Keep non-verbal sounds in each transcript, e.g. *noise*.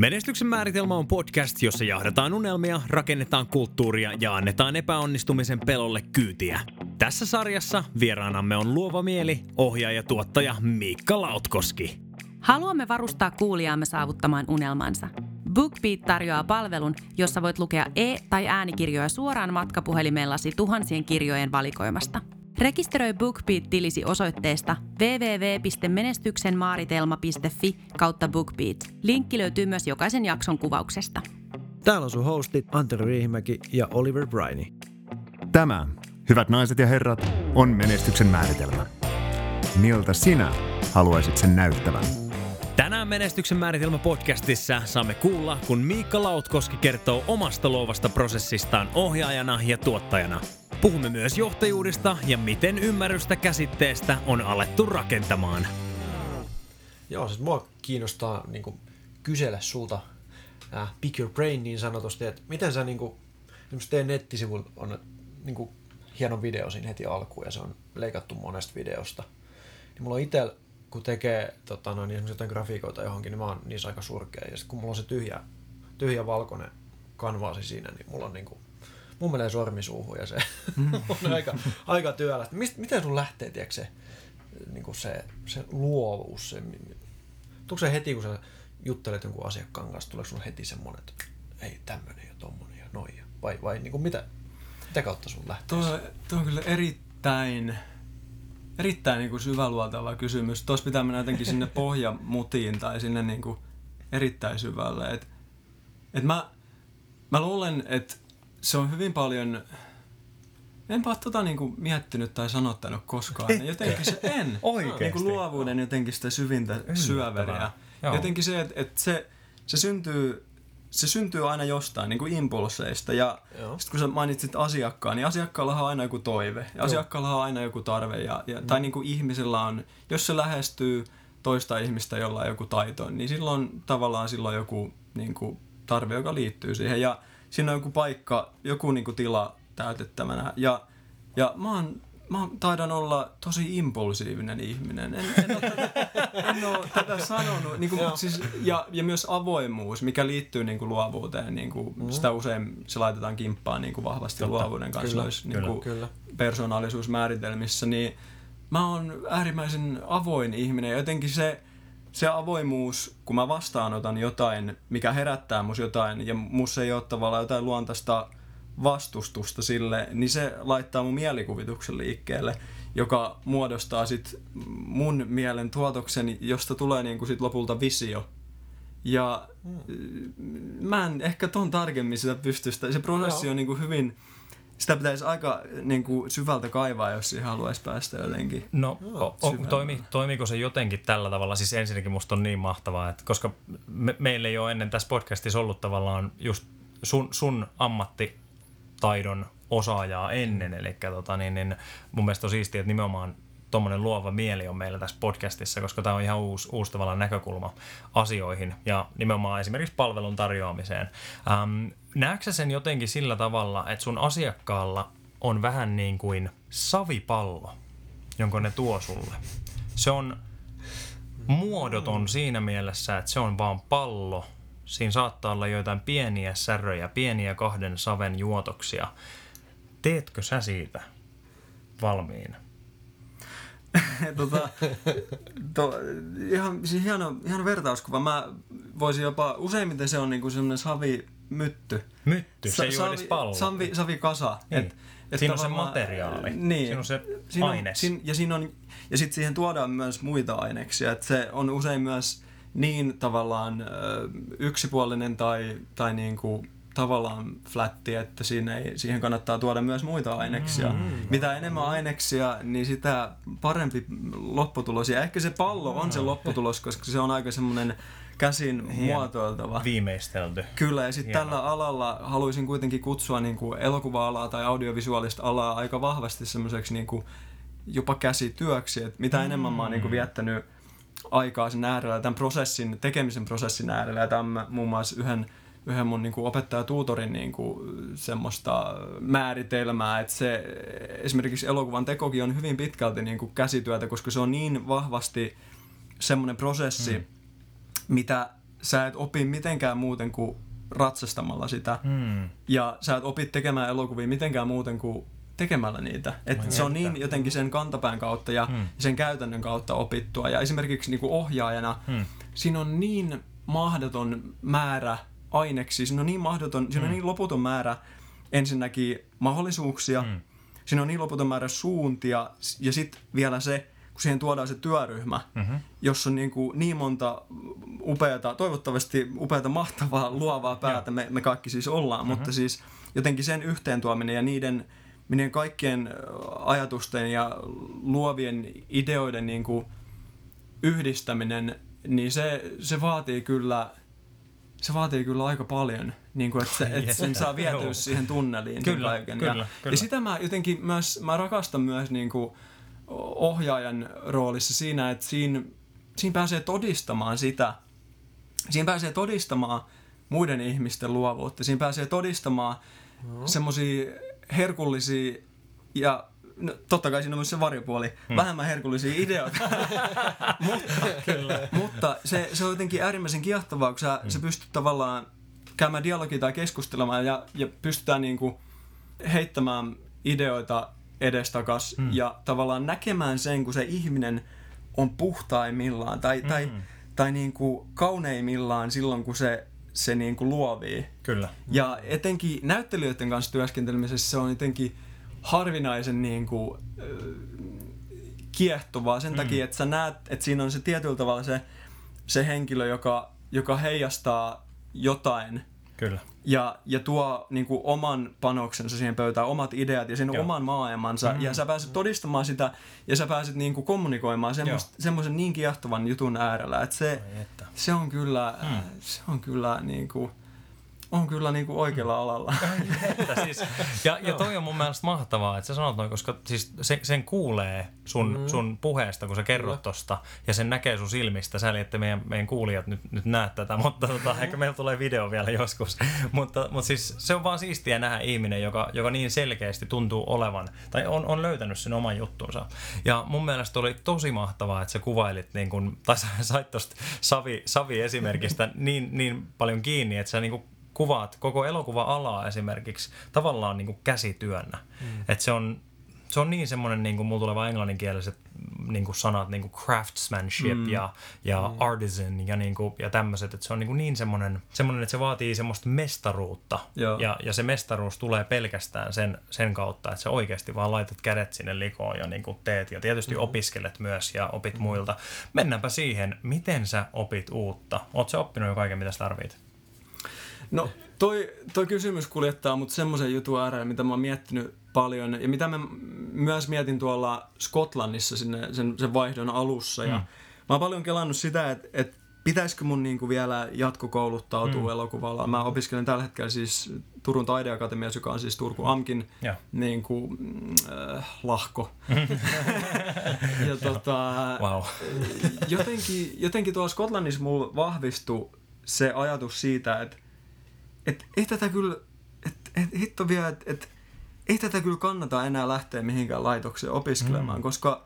Menestyksen määritelmä on podcast, jossa jahdataan unelmia, rakennetaan kulttuuria ja annetaan epäonnistumisen pelolle kyytiä. Tässä sarjassa vieraanamme on luova mieli, ohjaaja ja tuottaja Miikka Lautkoski. Haluamme varustaa kuulijaamme saavuttamaan unelmansa. BookBeat tarjoaa palvelun, jossa voit lukea e- tai äänikirjoja suoraan matkapuhelimellasi tuhansien kirjojen valikoimasta. Rekisteröi BookBeat-tilisi osoitteesta www.menestyksenmaaritelma.fi kautta BookBeat. Linkki löytyy myös jokaisen jakson kuvauksesta. Täällä on sun hostit Antero Riihimäki ja Oliver Briney. Tämä, hyvät naiset ja herrat, on menestyksen määritelmä. Miltä sinä haluaisit sen näyttävän? Tänään Menestyksen määritelmä podcastissa saamme kuulla, kun Miikka Lautkoski kertoo omasta luovasta prosessistaan ohjaajana ja tuottajana. Puhumme myös johtajuudesta ja miten ymmärrystä käsitteestä on alettu rakentamaan. Joo, siis mua kiinnostaa niin kuin, kysellä sulta äh, pick your brain niin sanotusti, että miten sä niin kuin, teidän nettisivuilla on niin kuin, hieno video siinä heti alkuun ja se on leikattu monesta videosta. Niin mulla on itsellä, kun tekee tota, noin, esimerkiksi jotain grafiikoita johonkin, niin mä oon niissä aika surkea. Ja sitten kun mulla on se tyhjä, tyhjä valkoinen kanvaasi siinä, niin mulla on niin kuin, mun menee sormi suuhun ja se *laughs* on aika, aika työlästä. Mist, miten sun lähtee, tiedätkö, se, niin kuin se, se luovuus? Se, tuleeko se heti, kun sä juttelet jonkun asiakkaan kanssa, tuleeko sun heti semmoinen, että ei tämmöinen ja tommonen ja noin? Ja, vai, vai niin kuin mitä, mitä kautta sun lähtee? Tuo, tuo on kyllä erittäin, erittäin niin kuin syväluotava kysymys. Tuossa pitää mennä jotenkin sinne *laughs* pohjamutiin tai sinne niin kuin erittäin syvälle. Et, et mä, mä luulen, että se on hyvin paljon... Enpä ole tota niinku miettinyt tai sanottanut koskaan. Etkö? Jotenkin se en. *laughs* Oikeesti? Niinku luovuuden jotenkin sitä syvintä syöveriä. Joo. Jotenkin se, että et se, se syntyy se syntyy aina jostain, niin kuin impulseista. Ja sitten kun sä mainitsit asiakkaan, niin asiakkaalla on aina joku toive. Ja asiakkaalla on aina joku tarve. Ja, ja, tai niin kuin ihmisellä on, jos se lähestyy toista ihmistä, jolla on joku taito, niin silloin tavallaan silloin joku niin kuin, tarve, joka liittyy siihen. Ja siinä on joku paikka, joku niin kuin, tila täytettävänä. Ja, ja mä oon Mä taidan olla tosi impulsiivinen ihminen. En, en, ole, tätä, en ole tätä sanonut. Niin kuin, siis, ja, ja myös avoimuus, mikä liittyy niin kuin luovuuteen. Niin kuin, mm. Sitä usein se laitetaan kimppaan niin kuin vahvasti Totta. luovuuden kanssa Kyllä, noissa, kyllä, niin kuin, kyllä. persoonallisuusmääritelmissä. Niin mä oon äärimmäisen avoin ihminen. Jotenkin se, se avoimuus, kun mä vastaanotan jotain, mikä herättää mus jotain, ja musta ei ole tavallaan jotain luontaista vastustusta sille, niin se laittaa mun mielikuvituksen liikkeelle, joka muodostaa sit mun mielen tuotoksen, josta tulee niinku sit lopulta visio. Ja mm. mä en ehkä ton tarkemmin sitä pysty sitä. Se prosessi Joo. on niinku hyvin, sitä pitäisi aika niinku syvältä kaivaa, jos siihen haluaisi päästä jotenkin. No, o, toimi, toimiiko se jotenkin tällä tavalla? Siis ensinnäkin musta on niin mahtavaa, että koska me, meillä ei ole ennen tässä podcastissa ollut tavallaan just sun, sun ammattitaidon osaajaa ennen, eli tota, niin, niin mun mielestä on siistiä, että nimenomaan tuommoinen luova mieli on meillä tässä podcastissa, koska tämä on ihan uusi, uusi tavallaan näkökulma asioihin ja nimenomaan esimerkiksi palvelun tarjoamiseen. Ähm, näetkö sen jotenkin sillä tavalla, että sun asiakkaalla on vähän niin kuin savipallo, jonka ne tuo sulle? Se on muodoton siinä mielessä, että se on vaan pallo. Siinä saattaa olla joitain pieniä säröjä, pieniä kahden saven juotoksia. Teetkö sä siitä valmiin? *laughs* tota, to, ihan, siis hieno, hieno vertauskuva. Mä voisin jopa, useimmiten se on niinku semmoinen savimytty. Mytty, se ei Sa- ole edes pallo. Savi, savikasa. Niin. Et, et Siinä on se materiaali. Niin. Siinä on se Siinä on- aines. Siinä, ja siinä on, ja sitten siihen tuodaan myös muita aineksia. Et se on usein myös niin tavallaan yksipuolinen tai, tai niinku tavallaan flätti, että siinä ei, siihen kannattaa tuoda myös muita aineksia. Mm, Mitä enemmän aineksia, niin sitä parempi lopputulos. Ja ehkä se pallo on se lopputulos, koska se on aika semmoinen käsin muotoiltava. Viimeistelty. Kyllä, ja sitten tällä alalla haluaisin kuitenkin kutsua niin kuin elokuva-alaa tai audiovisuaalista alaa aika vahvasti semmoiseksi niin kuin jopa käsityöksi. Et mitä enemmän mä oon niin kuin viettänyt aikaa sen äärellä, tämän prosessin, tekemisen prosessin äärellä, ja tämä muun muassa yhden, yhden mun niin kuin opettaja-tuutorin niin kuin semmoista määritelmää, että se esimerkiksi elokuvan tekokin on hyvin pitkälti niin kuin käsityötä, koska se on niin vahvasti semmoinen prosessi, mm. mitä sä et opi mitenkään muuten kuin ratsastamalla sitä. Mm. Ja sä et opi tekemään elokuvia mitenkään muuten kuin tekemällä niitä. Et se on niin jotenkin sen kantapään kautta ja Hmm. sen käytännön kautta opittua. Ja esimerkiksi niin kuin ohjaajana Hmm. siinä on niin mahdoton määrä aineksia, siinä on niin mahdoton, siinä on niin loputon määrä ensinnäkin mahdollisuuksia, Hmm. siinä on niin loputon määrä suuntia ja sitten vielä se, kun siihen tuodaan se työryhmä, Mm-hmm. jossa on niin, kuin niin monta upeata, toivottavasti upeata, mahtavaa, luovaa päätä me, me kaikki siis ollaan, mm-hmm. mutta siis jotenkin sen yhteentuominen ja niiden, niiden kaikkien ajatusten ja luovien ideoiden niin kuin yhdistäminen, niin se, se vaatii kyllä se vaatii kyllä aika paljon, niin kuin, että, se, että sen saa vietyä siihen tunneliin. Kyllä, kaiken. kyllä, ja, kyllä. ja sitä mä jotenkin myös, mä rakastan myös niin kuin ohjaajan roolissa siinä, että siinä, siinä pääsee todistamaan sitä, siinä pääsee todistamaan muiden ihmisten luovuutta, siinä pääsee todistamaan no. semmoisia herkullisia ja no, totta kai siinä on myös se varjopuoli, hmm. vähemmän herkullisia ideoita, *laughs* mutta, Kyllä. mutta se, se on jotenkin äärimmäisen kiehtovaa, kun sä, hmm. sä pystyt tavallaan käymään dialogia tai keskustelemaan ja, ja pystytään niinku heittämään ideoita edestakas mm. ja tavallaan näkemään sen, kun se ihminen on puhtaimmillaan tai, mm. tai, tai niin kuin kauneimmillaan silloin, kun se, se niin kuin luovii. Kyllä. Ja etenkin näyttelijöiden kanssa työskentelemisessä se on jotenkin harvinaisen niin kuin, äh, kiehtovaa sen mm. takia, että sä näet, että siinä on se tietyllä tavalla se, se henkilö, joka, joka heijastaa jotain Kyllä. ja, ja tuo niin kuin, oman panoksensa siihen pöytään, omat ideat ja sen Joo. oman maailmansa. Mm. Ja sä pääset todistamaan sitä ja sä pääset niin kuin, kommunikoimaan semmoist, semmoisen niin kiehtovan jutun äärellä. Että se, Ai että. se on kyllä, mm. se on kyllä niin kuin, on kyllä niin kuin oikealla alalla. Että siis, ja, ja toi on mun mielestä mahtavaa, että sä sanot noin, koska siis se, sen kuulee sun, mm. sun puheesta, kun sä kerrot tosta, ja sen näkee sun silmistä. Sääli, että meidän, meidän kuulijat nyt, nyt näe tätä, mutta tota, ehkä meillä tulee video vielä joskus. *laughs* mutta, mutta siis se on vaan siistiä nähdä ihminen, joka, joka niin selkeästi tuntuu olevan, tai on, on löytänyt sen oman juttunsa. Ja mun mielestä oli tosi mahtavaa, että sä kuvailit, niin kun, tai sä *laughs* sait tosta Savi, Savi-esimerkistä *laughs* niin, niin paljon kiinni, että sä niin kun kuvaat koko elokuva-alaa esimerkiksi tavallaan niin kuin käsityönä. Mm. Että se on, se on niin semmoinen, niin kuin mulla tulee vaan englanninkieliset niin kuin sanat, niin kuin craftsmanship mm. ja, ja mm. artisan ja, niin kuin, ja tämmöiset, että se on niin, kuin niin semmoinen, semmoinen, että se vaatii semmoista mestaruutta. Joo. Ja, ja se mestaruus tulee pelkästään sen, sen kautta, että sä oikeasti vaan laitat kädet sinne likoon ja niin kuin teet. Ja tietysti mm. opiskelet myös ja opit mm. muilta. Mennäänpä siihen, miten sä opit uutta. Oot sä oppinut jo kaiken, mitä sä tarvit? No toi, toi kysymys kuljettaa mut semmoisen jutun ääreen, mitä mä oon miettinyt paljon ja mitä mä myös mietin tuolla Skotlannissa sinne, sen, sen vaihdon alussa. Ja Mm. mä oon paljon kelannut sitä, että et pitäisikö mun niinku vielä jatkokouluttautua mm. elokuvalla. Mä opiskelen tällä hetkellä siis Turun taideakatemiassa, joka on siis Turku Amkin niin kuin, mm, äh, lahko. *laughs* ja tota, Wow. jotenkin, jotenkin tuolla Skotlannissa mulla vahvistui se ajatus siitä, että et, ei tätä kyllä, että et, hitto vielä, että et, ei tätä kyllä kannata enää lähteä mihinkään laitokseen opiskelemaan, mm. koska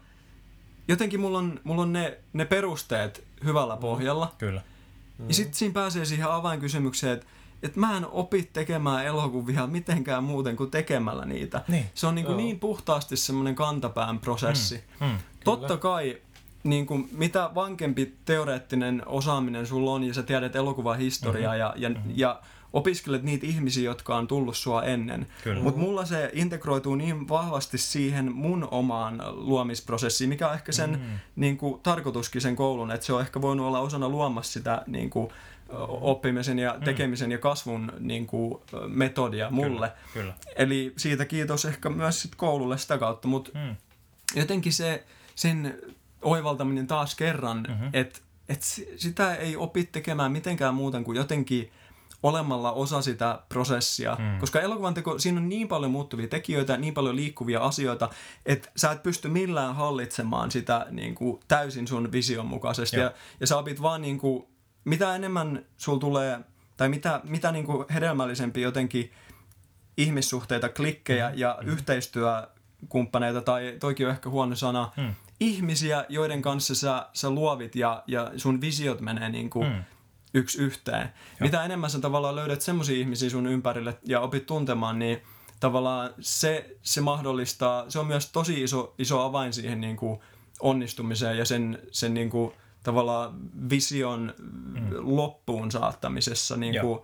jotenkin mulla on, mulla on ne, ne perusteet hyvällä pohjalla. Kyllä. Mm. Ja sitten siinä pääsee siihen avainkysymykseen, että et mä en opi tekemään elokuvia mitenkään muuten kuin tekemällä niitä. Niin. Se on niin, kuin Joo. niin puhtaasti semmoinen kantapään prosessi. Mm. Mm. Totta kai, niin kuin, mitä vankempi teoreettinen osaaminen sulla on, ja sä tiedät elokuvahistoriaa, mm-hmm. ja, ja, mm-hmm. ja opiskelet niitä ihmisiä, jotka on tullut sua ennen. Kyllä. Mutta mulla se integroituu niin vahvasti siihen mun omaan luomisprosessiin, mikä on ehkä sen mm. niin kuin, tarkoituskin sen koulun, että se on ehkä voinut olla osana luomassa sitä niin kuin, oppimisen ja tekemisen ja kasvun niin kuin, metodia mulle. Kyllä. Eli siitä kiitos ehkä myös sit koululle sitä kautta, mutta Mm. jotenkin se, sen oivaltaminen taas kerran, Mhm. mm-hmm. että et si- sitä ei opi tekemään mitenkään muuten kuin jotenkin olemalla osa sitä prosessia. Mm. Koska elokuvan teko, siinä on niin paljon muuttuvia tekijöitä, niin paljon liikkuvia asioita, että sä et pysty millään hallitsemaan sitä niin kuin, täysin sun vision mukaisesti. Joo. Ja, ja sä opit vaan niin kuin, mitä enemmän sul tulee, tai mitä, mitä niin kuin hedelmällisempi jotenkin ihmissuhteita, klikkejä Mm-hmm. ja yhteistyökumppaneita, tai toikin on ehkä huono sana, Mm. ihmisiä, joiden kanssa sä, sä luovit ja, ja sun visiot menee niin kuin Mm. Yksi yhteen. Mitä enemmän sä tavallaan löydät semmoisia ihmisiä sun ympärille ja opit tuntemaan, niin tavallaan se, se mahdollistaa, se on myös tosi iso, iso avain siihen niin kuin onnistumiseen ja sen, sen niin kuin, tavallaan vision mm. loppuun saattamisessa niin kuin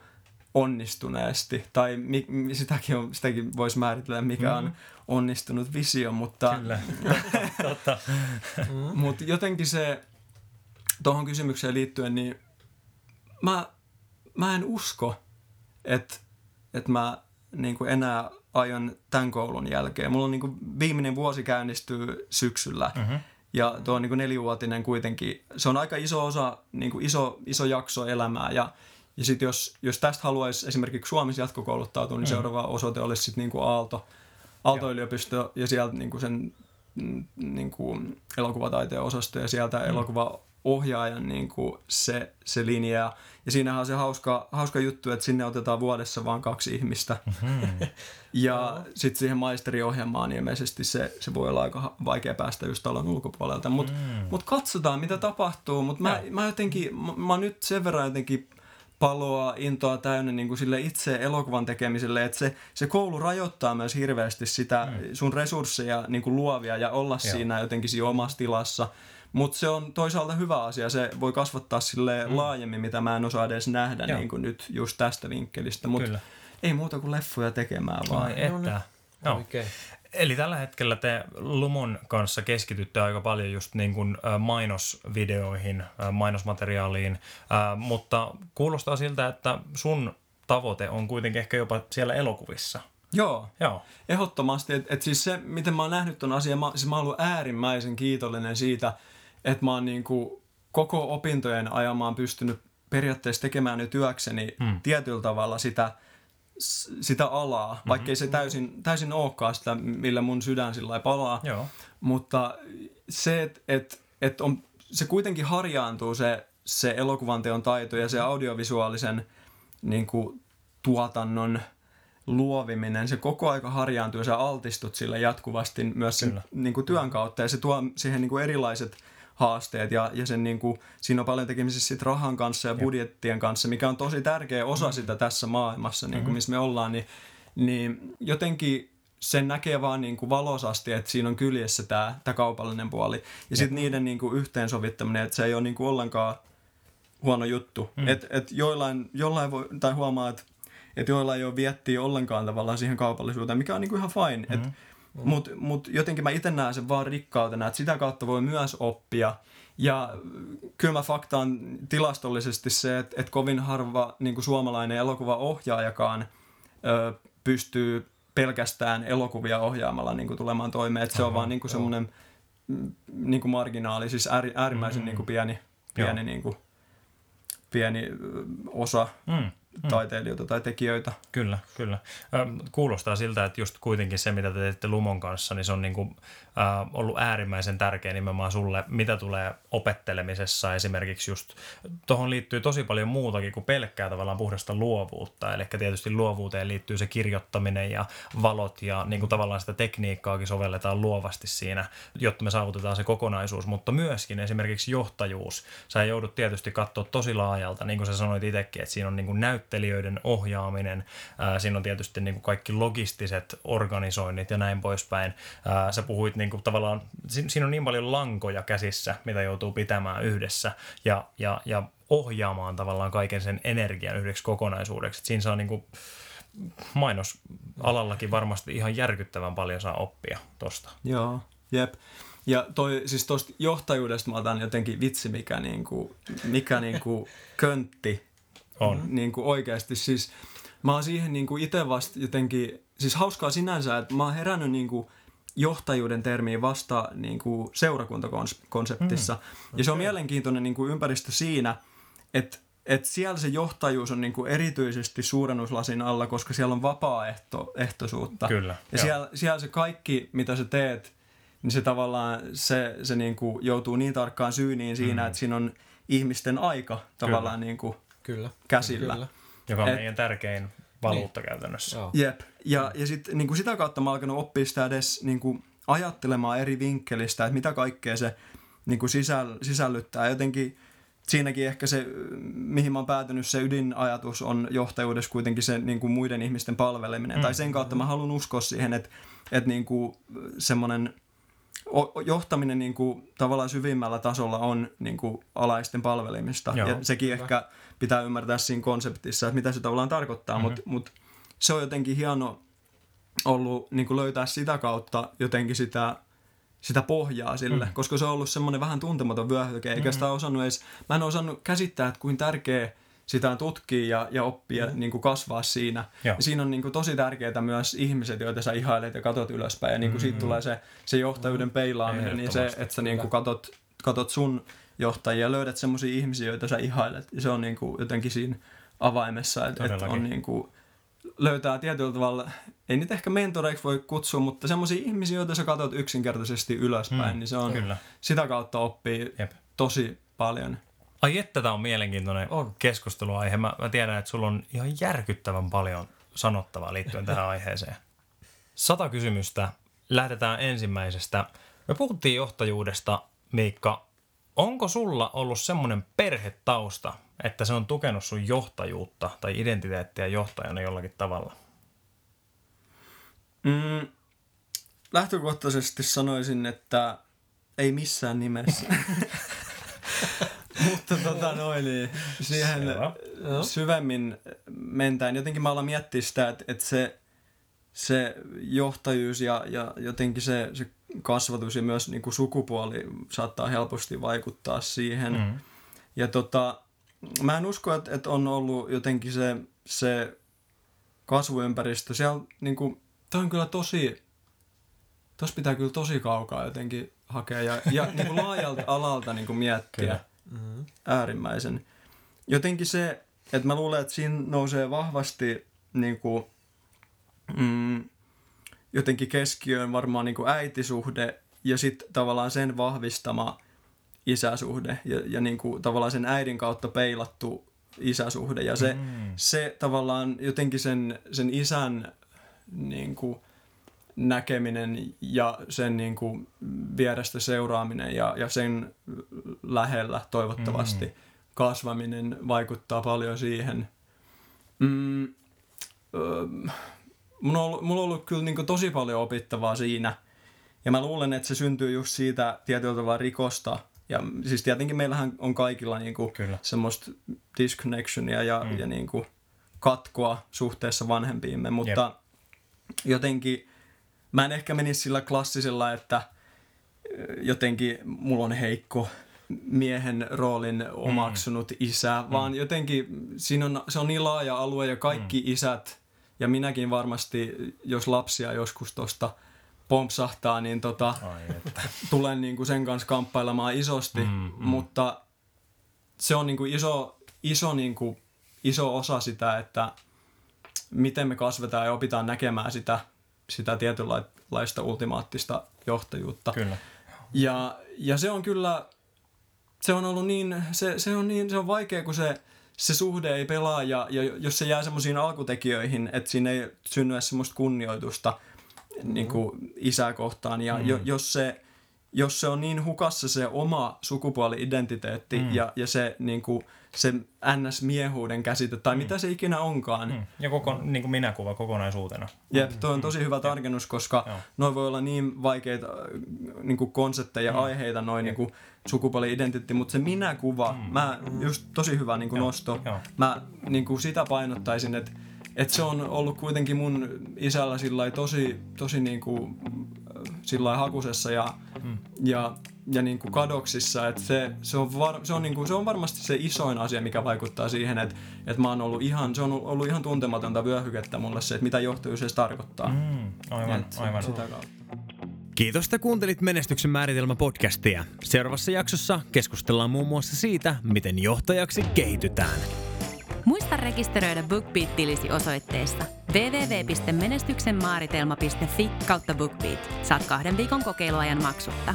onnistuneesti. Tai mi, mi, sitäkin, on, sitäkin voisi määritellä, mikä mm. on onnistunut visio, mutta, Kyllä, totta. mutta *laughs* jotenkin se tuohon kysymykseen liittyen, niin mä, mä en usko, että, että mä niin kuin enää aion tämän koulun jälkeen. Mulla on niin kuin viimeinen vuosi käynnistyy syksyllä. Mm-hmm. Ja tuo on niin kuin nelivuotinen kuitenkin, se on aika iso osa, niin kuin iso, iso jakso elämää. Ja, ja sitten jos, jos tästä haluaisi esimerkiksi Suomessa jatkokouluttautua, niin mm. seuraava osoite olisi sitten niin kuin Aalto, Aalto-yliopisto ja sieltä niin kuin sen mm, niin kuin elokuvataiteen osasto ja sieltä mm. elokuva ohjaajan niin kuin se, se linja. Ja siinähän on se hauska, hauska juttu, että sinne otetaan vuodessa vain kaksi ihmistä. Mm-hmm. ja sitten siihen maisteriohjelmaan ilmeisesti se, se voi olla aika vaikea päästä just talon ulkopuolelta. Mutta mm. mut katsotaan, mitä tapahtuu. Mutta mä, mä jotenkin, mä, mä nyt sen verran jotenkin paloa, intoa täynnä niin kuin sille itse elokuvan tekemiselle, että se, se koulu rajoittaa myös hirveästi sitä mm. sun resursseja niin kuin luovia ja olla Joo. siinä jotenkin siinä omassa tilassa. Mutta se on toisaalta hyvä asia, se voi kasvattaa sille mm. laajemmin, mitä mä en osaa edes nähdä niin kuin nyt just tästä vinkkelistä. Mutta ei muuta kuin leffoja tekemään vaan. Ai että. No. Oikein. Eli tällä hetkellä te Lumon kanssa keskitytte aika paljon just niin kuin mainosvideoihin, mainosmateriaaliin, mutta kuulostaa siltä, että sun tavoite on kuitenkin ehkä jopa siellä elokuvissa. Joo, Joo. ehdottomasti. Että et siis se, miten mä oon nähnyt ton asian, mä, siis mä oon ollut äärimmäisen kiitollinen siitä, että mä oon niin kuin koko opintojen ajan mä oon pystynyt periaatteessa tekemään nyt työkseni hmm. tietyllä tavalla sitä, sitä alaa, mm-hmm. vaikkei se täysin, täysin olekaan sitä, millä mun sydän sillä palaa. Joo. Mutta se, että et, et on, se kuitenkin harjaantuu se, se elokuvan teon taito ja se audiovisuaalisen niin kuin, tuotannon luoviminen, se koko aika harjaantuu ja sä altistut sille jatkuvasti myös sen niin kuin, työn kautta ja se tuo siihen niin kuin, erilaiset – haasteet ja, ja sen niin kuin, siinä on paljon tekemisissä sit rahan kanssa ja budjettien kanssa, mikä on tosi tärkeä osa mm. sitä tässä maailmassa, niin kuin, mm-hmm. missä me ollaan, niin, niin jotenkin sen näkee vaan niin kuin valosasti, että siinä on kyljessä tämä, tämä kaupallinen puoli. Ja sitten niiden niin kuin yhteensovittaminen, että se ei ole niin kuin ollenkaan huono juttu. Mm. Että et joillain, jollain voi, tai huomaa, että et joillain ei ole viettiä ollenkaan tavallaan siihen kaupallisuuteen, mikä on niin kuin ihan fine. Mm. Että Mm. Mutta mut jotenkin mä itse näen sen vaan rikkautena, että sitä kautta voi myös oppia. Ja kyllä mä faktaan tilastollisesti se, että, että kovin harva niin suomalainen elokuvaohjaajakaan ö, pystyy pelkästään elokuvia ohjaamalla niin kuin tulemaan toimeen. Että se on vaan niin kuin semmoinen mm, niin kuin marginaali, siis äärimmäisen mm-hmm. niin kuin pieni, pieni, niin kuin, pieni osa. Mm mm. Taiteilijoita tai tekijöitä. Kyllä, kyllä. Kuulostaa siltä, että just kuitenkin se, mitä te teette Lumon kanssa, niin se on niin kuin, äh, ollut äärimmäisen tärkeä nimenomaan sulle, mitä tulee opettelemisessa esimerkiksi just, tuohon liittyy tosi paljon muutakin kuin pelkkää tavallaan puhdasta luovuutta, eli tietysti luovuuteen liittyy se kirjoittaminen ja valot ja niin kuin tavallaan sitä tekniikkaakin sovelletaan luovasti siinä, jotta me saavutetaan se kokonaisuus, mutta myöskin esimerkiksi johtajuus. Sä joudut tietysti katsoa tosi laajalta, niin kuin sä sanoit itsekin, että siinä on niin kuin näyttelijöiden ohjaaminen, ää, siinä on tietysti niin kuin kaikki logistiset organisoinnit ja näin poispäin. Ää, sä puhuit niin kuin tavallaan, siinä on niin paljon lankoja käsissä, mitä joutuu pitämään yhdessä ja, ja, ja ohjaamaan tavallaan kaiken sen energian yhdeksi kokonaisuudeksi. siinä saa niin kuin, mainosalallakin varmasti ihan järkyttävän paljon saa oppia tosta. Joo, jep. Ja toi, siis tuosta johtajuudesta mä otan jotenkin vitsi, mikä, niinku, mikä niinku *laughs* köntti on. Niinku oikeasti. Siis mä oon siihen niinku itse vasta jotenkin, siis hauskaa sinänsä, että mä oon herännyt niinku johtajuuden termiin vasta niin kuin seurakuntakonseptissa. Mm, okay. Ja se on mielenkiintoinen niin kuin ympäristö siinä, että et siellä se johtajuus on niin kuin erityisesti suurennuslasin alla, koska siellä on vapaaehtoisuutta. Kyllä. Ja siellä, siellä se kaikki, mitä sä teet, niin se tavallaan se, se niin kuin joutuu niin tarkkaan syyniin siinä, mm. että siinä on ihmisten aika tavallaan Kyllä. Niin kuin Kyllä. käsillä. Kyllä. Joka on Et, meidän tärkein valuutta niin. käytännössä. Joo. Jep. Ja, ja sit, niin kuin sitä kautta mä alkanut oppia sitä edes niin kuin ajattelemaan eri vinkkelistä, että mitä kaikkea se niin kuin sisäll, sisällyttää. Jotenkin siinäkin ehkä se, mihin mä oon päätynyt, se ydinajatus on johtajuudessa kuitenkin se niin kuin muiden ihmisten palveleminen. Mm. Tai sen kautta mä haluan uskoa siihen, että, että niin kuin semmoinen johtaminen niin kuin, tavallaan syvimmällä tasolla on niin kuin, alaisten palvelimista. Joo, ja sekin kyllä. ehkä pitää ymmärtää siinä konseptissa, että mitä se tavallaan tarkoittaa, mm-hmm. mutta mut se on jotenkin hieno ollut niin kuin löytää sitä kautta jotenkin sitä sitä pohjaa sille, mm. koska se on ollut semmoinen vähän tuntematon vyöhyke, eikä mm. sitä osannut edes, mä en osannut käsittää, että kuin tärkeä sitä tutkia ja, ja oppia mm. niin kuin kasvaa siinä. Ja siinä on niin kuin tosi tärkeää myös ihmiset, joita sä ihailet ja katot ylöspäin. Ja niin kuin mm. siitä tulee se, se johtajuuden peilaaminen, niin se, että sä niin kuin katot, katot sun johtajia ja löydät semmoisia ihmisiä, joita sä ihailet. Ja se on niin kuin jotenkin siinä avaimessa, että, että on niin kuin, löytää tietyllä tavalla, ei niitä ehkä mentoreiksi voi kutsua, mutta semmoisia ihmisiä, joita sä katsot yksinkertaisesti ylöspäin, mm, niin se on kyllä. sitä kautta oppii Jep. tosi paljon. Ai että tämä on mielenkiintoinen on. keskusteluaihe. Mä, mä tiedän, että sulla on ihan järkyttävän paljon sanottavaa liittyen tähän aiheeseen. Sata kysymystä. Lähdetään ensimmäisestä. Me puhuttiin johtajuudesta, Miikka. Onko sulla ollut semmoinen perhetausta, että se on tukenut sun johtajuutta tai identiteettiä johtajana jollakin tavalla? Mm, lähtökohtaisesti sanoisin, että ei missään nimessä. *laughs* Mutta tota noin, niin siihen Selvä. syvemmin mentään. Jotenkin mä aloin miettiä sitä, että, että se, se johtajuus ja, ja jotenkin se, se kasvatus ja myös niin kuin sukupuoli saattaa helposti vaikuttaa siihen. Mm. Ja tota, mä en usko, että, että on ollut jotenkin se, se kasvuympäristö. Siellä niin kuin, toi on kyllä tosi, tos pitää kyllä tosi kaukaa jotenkin hakea ja, ja *laughs* niin kuin laajalta alalta niin kuin miettiä mm-hmm. äärimmäisen. Jotenkin se, että mä luulen, että siinä nousee vahvasti niin kuin, mm, jotenkin keskiöön varmaan niin kuin äitisuhde ja sitten tavallaan sen vahvistama – isäsuhde ja, ja niin kuin tavallaan sen äidin kautta peilattu isäsuhde. Ja se, mm. se tavallaan jotenkin sen, sen isän niin kuin, näkeminen ja sen niin kuin, vierestä seuraaminen ja, ja sen lähellä toivottavasti mm. kasvaminen vaikuttaa paljon siihen. Mm, öö, mulla, on ollut, mulla on ollut kyllä niin kuin, tosi paljon opittavaa siinä. Ja mä luulen, että se syntyy just siitä tietyllä tavalla rikosta – ja siis tietenkin meillähän on kaikilla niinku semmoista disconnectionia ja, mm. ja niinku katkoa suhteessa vanhempiimme, mutta Jep. jotenkin mä en ehkä menisi sillä klassisella, että jotenkin mulla on heikko miehen roolin omaksunut mm. isä, mm. vaan jotenkin siinä on, se on niin laaja alue ja kaikki mm. isät, ja minäkin varmasti, jos lapsia joskus tuosta pompsahtaa, niin tota, tulen niin kuin sen kanssa kamppailemaan isosti, mm, mm. mutta se on niin kuin iso, iso, niin kuin, iso osa sitä, että miten me kasvetaan ja opitaan näkemään sitä, sitä tietynlaista ultimaattista johtajuutta. Kyllä. Ja, ja se on kyllä, se on ollut niin, se, se on niin, se on vaikea, kun se, se suhde ei pelaa ja, ja jos se jää semmoisiin alkutekijöihin, että siinä ei synny semmoista kunnioitusta – niin kuin isää kohtaan. Ja mm. jo, jos, se, jos se on niin hukassa se oma sukupuoli-identiteetti mm. ja, ja se, niin kuin, se NS-miehuuden käsite tai mm. mitä se ikinä onkaan. Mm. Ja koko, niin kuin minäkuva kokonaisuutena. Jep, tuo on mm. tosi hyvä tarkennus, koska noin voi olla niin vaikeita niin kuin konsepteja, mm. aiheita, noin niin kuin sukupuoli-identiteetti, mutta se minäkuva, mm. mä just tosi hyvä niin kuin nosto. Joo. Mä niin kuin sitä painottaisin, että et se on ollut kuitenkin mun isällä sillä tosi, tosi niinku, sillä hakusessa ja, mm. ja, ja niinku kadoksissa. Et se, se, on var, se, on niinku, se on varmasti se isoin asia, mikä vaikuttaa siihen, että et mä oon ollut ihan, se on ollut ihan tuntematonta vyöhykettä mulle se, että mitä johtajuus edes tarkoittaa. Mm, aivan, et, aivan. Sitä kautta. Kiitos, että kuuntelit Menestyksen määritelmä podcastia. Seuraavassa jaksossa keskustellaan muun muassa siitä, miten johtajaksi kehitytään. Muista rekisteröidä BookBeat-tilisi osoitteessa www.menestyksenmaaritelma.fi kautta BookBeat. Saat kahden viikon kokeiluajan maksutta.